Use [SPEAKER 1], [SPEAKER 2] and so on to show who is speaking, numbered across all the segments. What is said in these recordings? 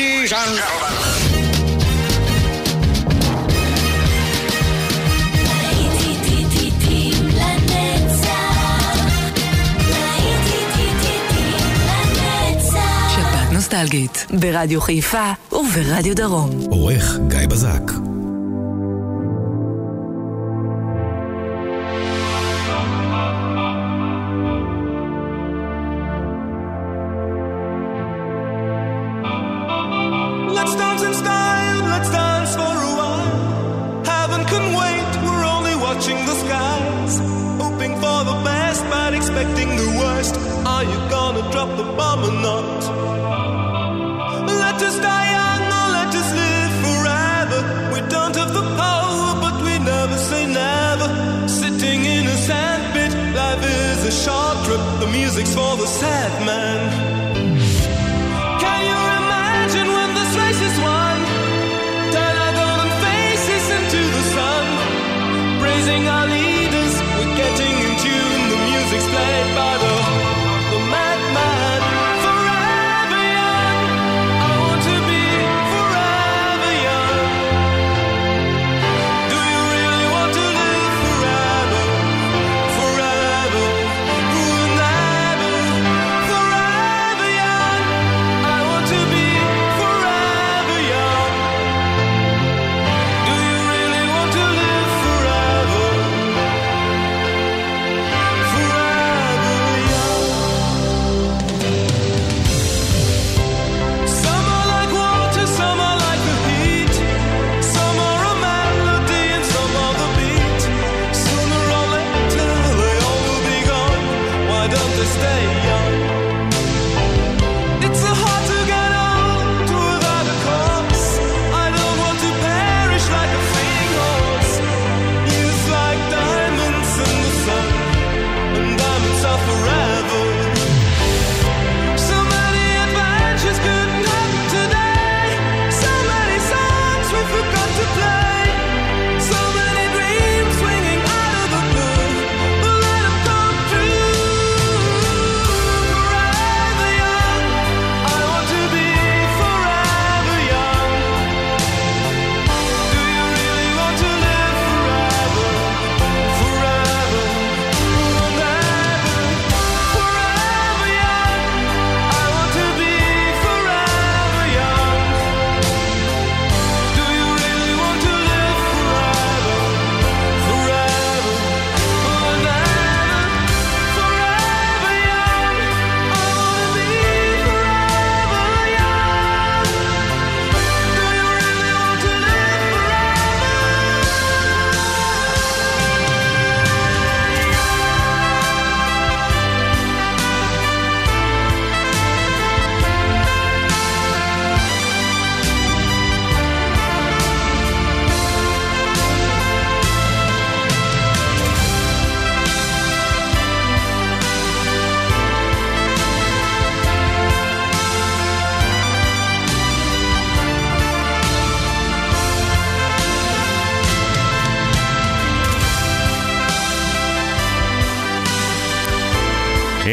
[SPEAKER 1] ladies and gentlemen.
[SPEAKER 2] ברדיו חיפה וברדיו דרום.
[SPEAKER 3] עורך גיא בזק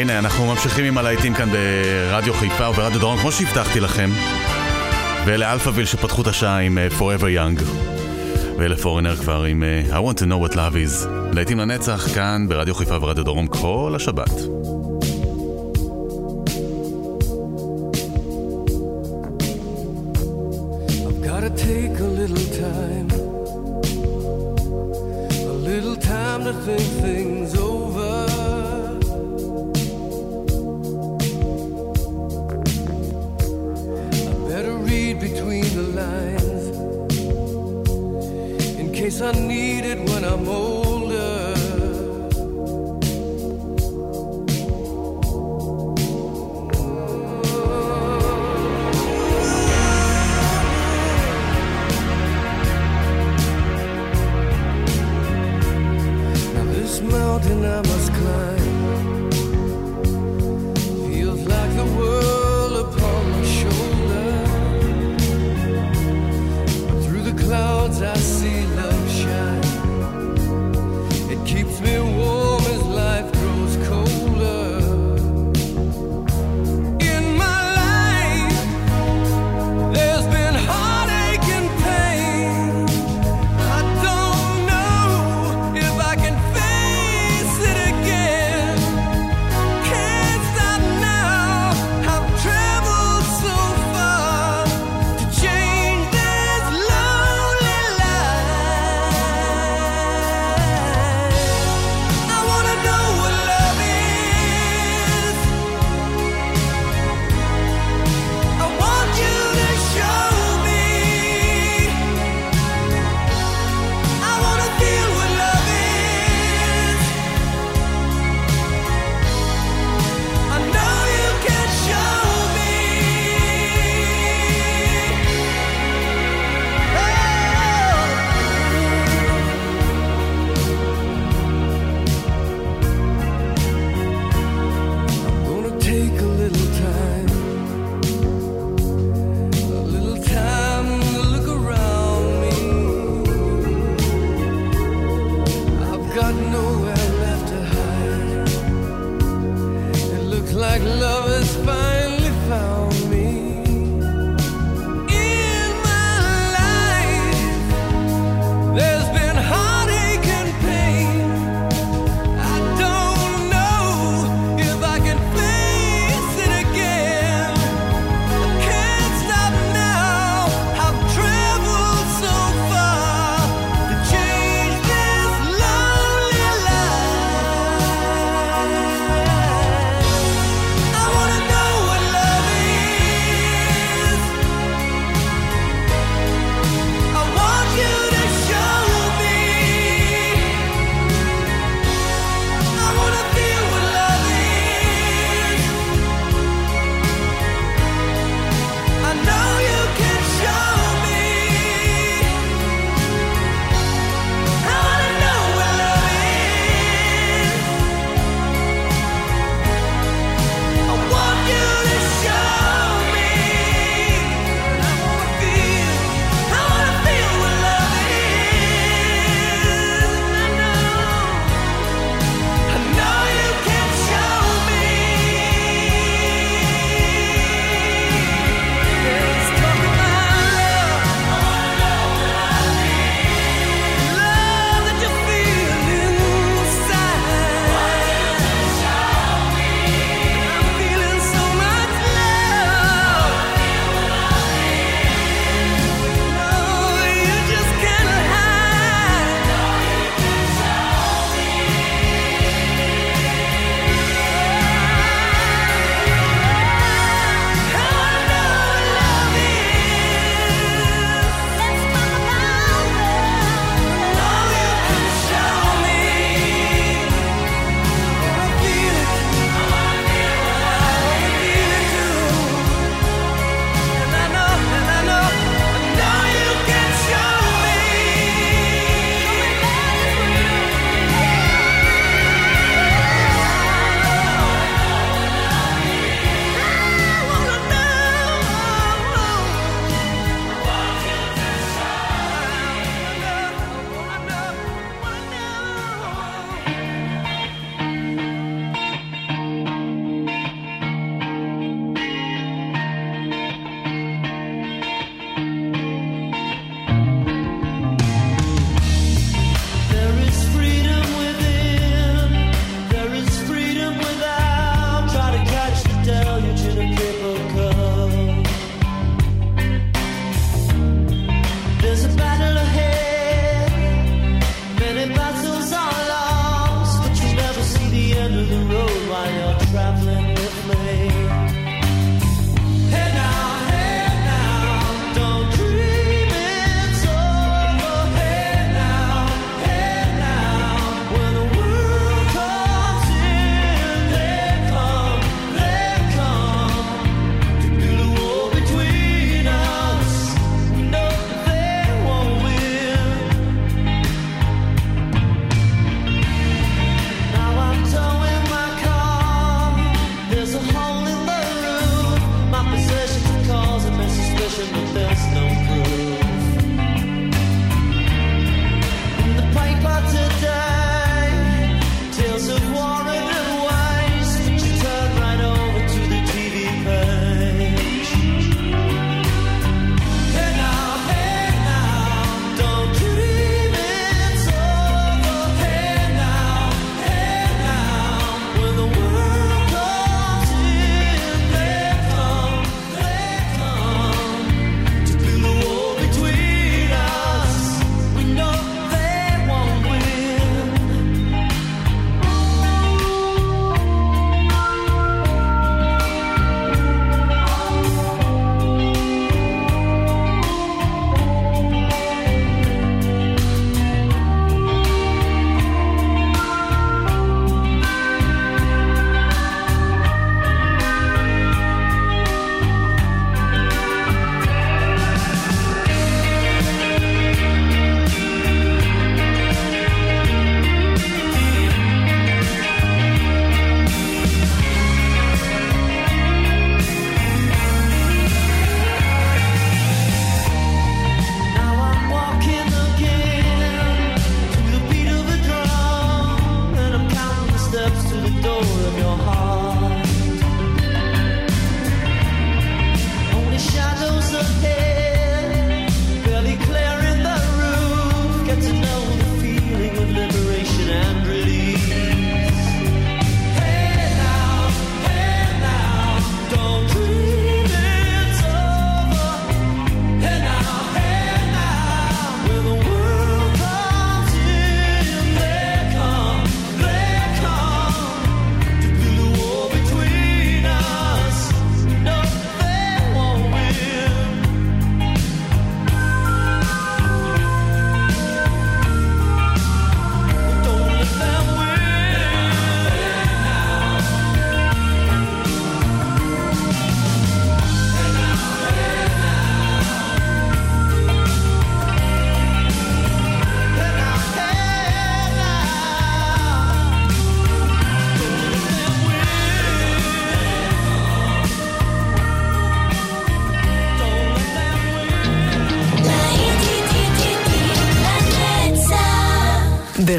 [SPEAKER 4] הנה, אנחנו ממשיכים עם הלהיטים כאן ברדיו חיפה וברדיו דרום, כמו שהבטחתי לכם. ואלה Alphaville שפתחו את השעה עם אה, Forever Young. ואלה Foreigner כבר עם אה, I want to know what love is. להיטים לנצח כאן ברדיו חיפה ורדיו דרום כל השבת.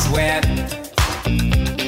[SPEAKER 5] Sweat.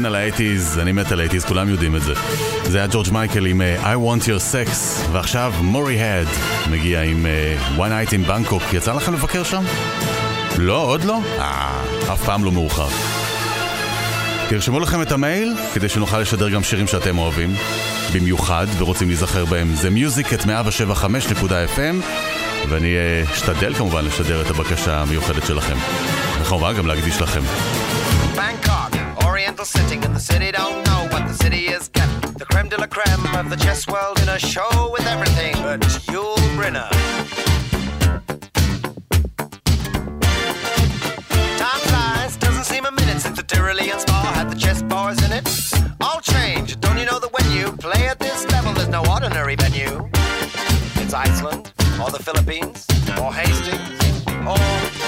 [SPEAKER 4] אין על האייטיז, אני מת על האייטיז, כולם יודעים את זה. זה היה ג'ורג' מייקל עם אה, I want your sex, ועכשיו מורי הד מגיע עם אה, one night in Bangkok. יצא לכם לבקר שם? לא, עוד לא? אה, אף פעם לא מאוחר. תרשמו לכם את המייל, כדי שנוכל לשדר גם שירים שאתם אוהבים, במיוחד, ורוצים להיזכר בהם. זה music את 107.5.fm, ואני אה, אשתדל כמובן לשדר את הבקשה המיוחדת שלכם. וכמובן גם להקדיש לכם.
[SPEAKER 6] Oriental sitting in the city, don't know what the city is getting. The creme de la creme of the chess world in a show with everything but Yul Brynner. Time flies, doesn't seem a minute since the Tyrolean Spa had the chess bars in it. All change, don't you know that when you play at this level, there's no ordinary venue? It's Iceland, or the Philippines, or Hastings, or,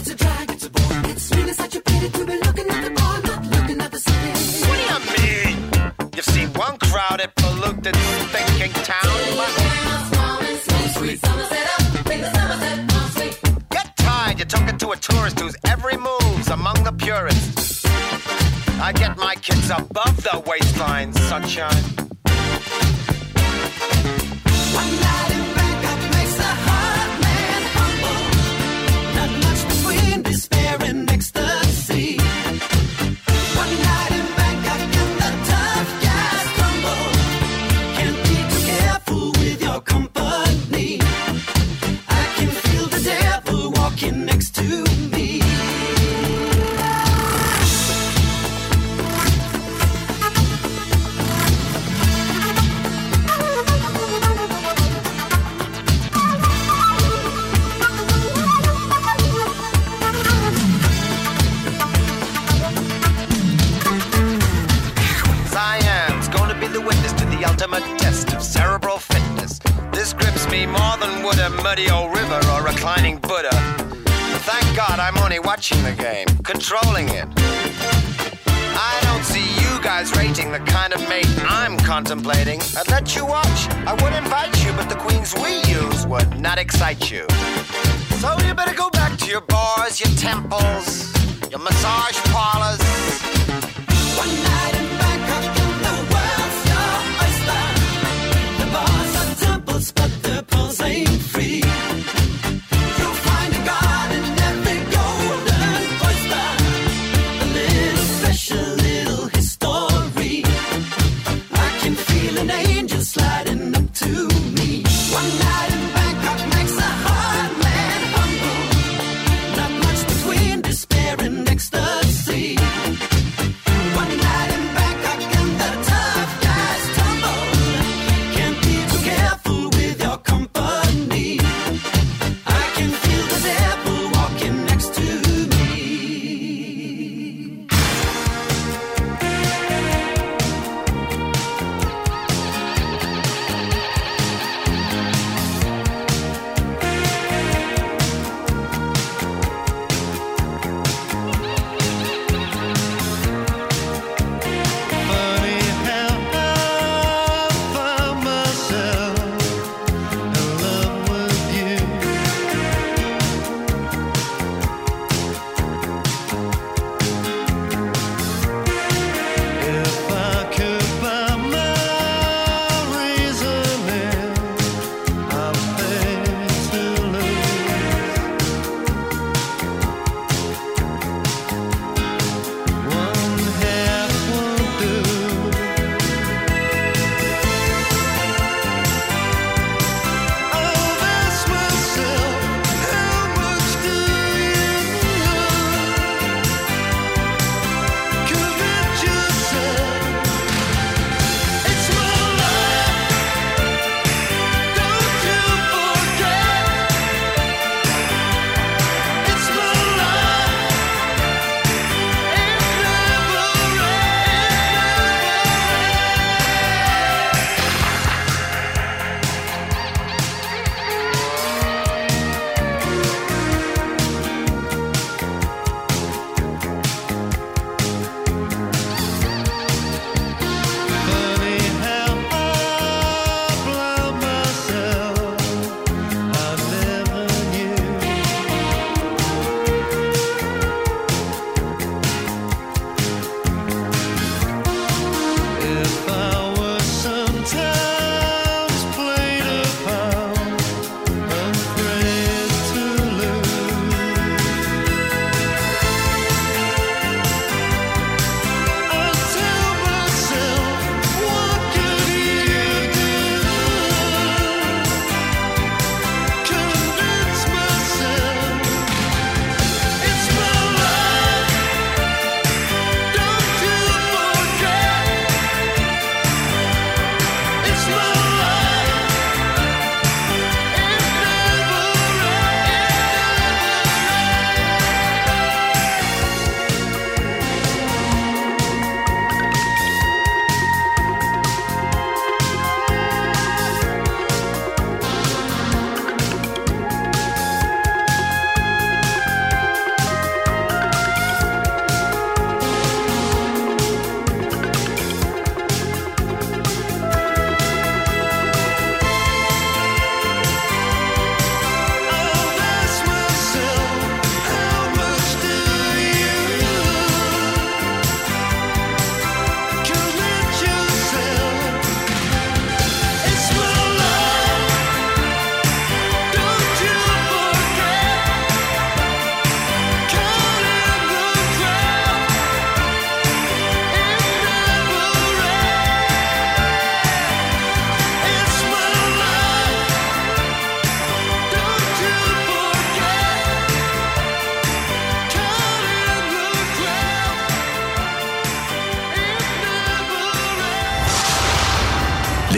[SPEAKER 3] It's a drag, it's a bore. It's really such a pity to be looking at the bar, not looking at the city.
[SPEAKER 6] What do you mean? You've seen one crowded, polluted, thinking town, get tired. You're talking to a tourist whose every move's among the purists. I get my kids above the waistline, sunshine.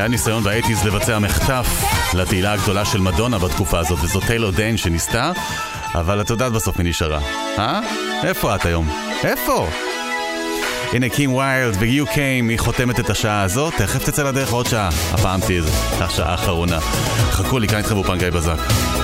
[SPEAKER 4] היה ניסיון באייטיז לבצע מחטף לתהילה הגדולה של מדונה בתקופה הזאת, וזו טיילור דיין שניסתה, אבל את יודעת בסוף מי נשארה. אה? איפה את היום? איפה? הנה קים ויילד ו-UK, היא חותמת את השעה הזאת, תכף תצא לדרך עוד שעה. הפעם תהיה זה, השעה האחרונה. חכו לי, כאן איתכם גיא בזק.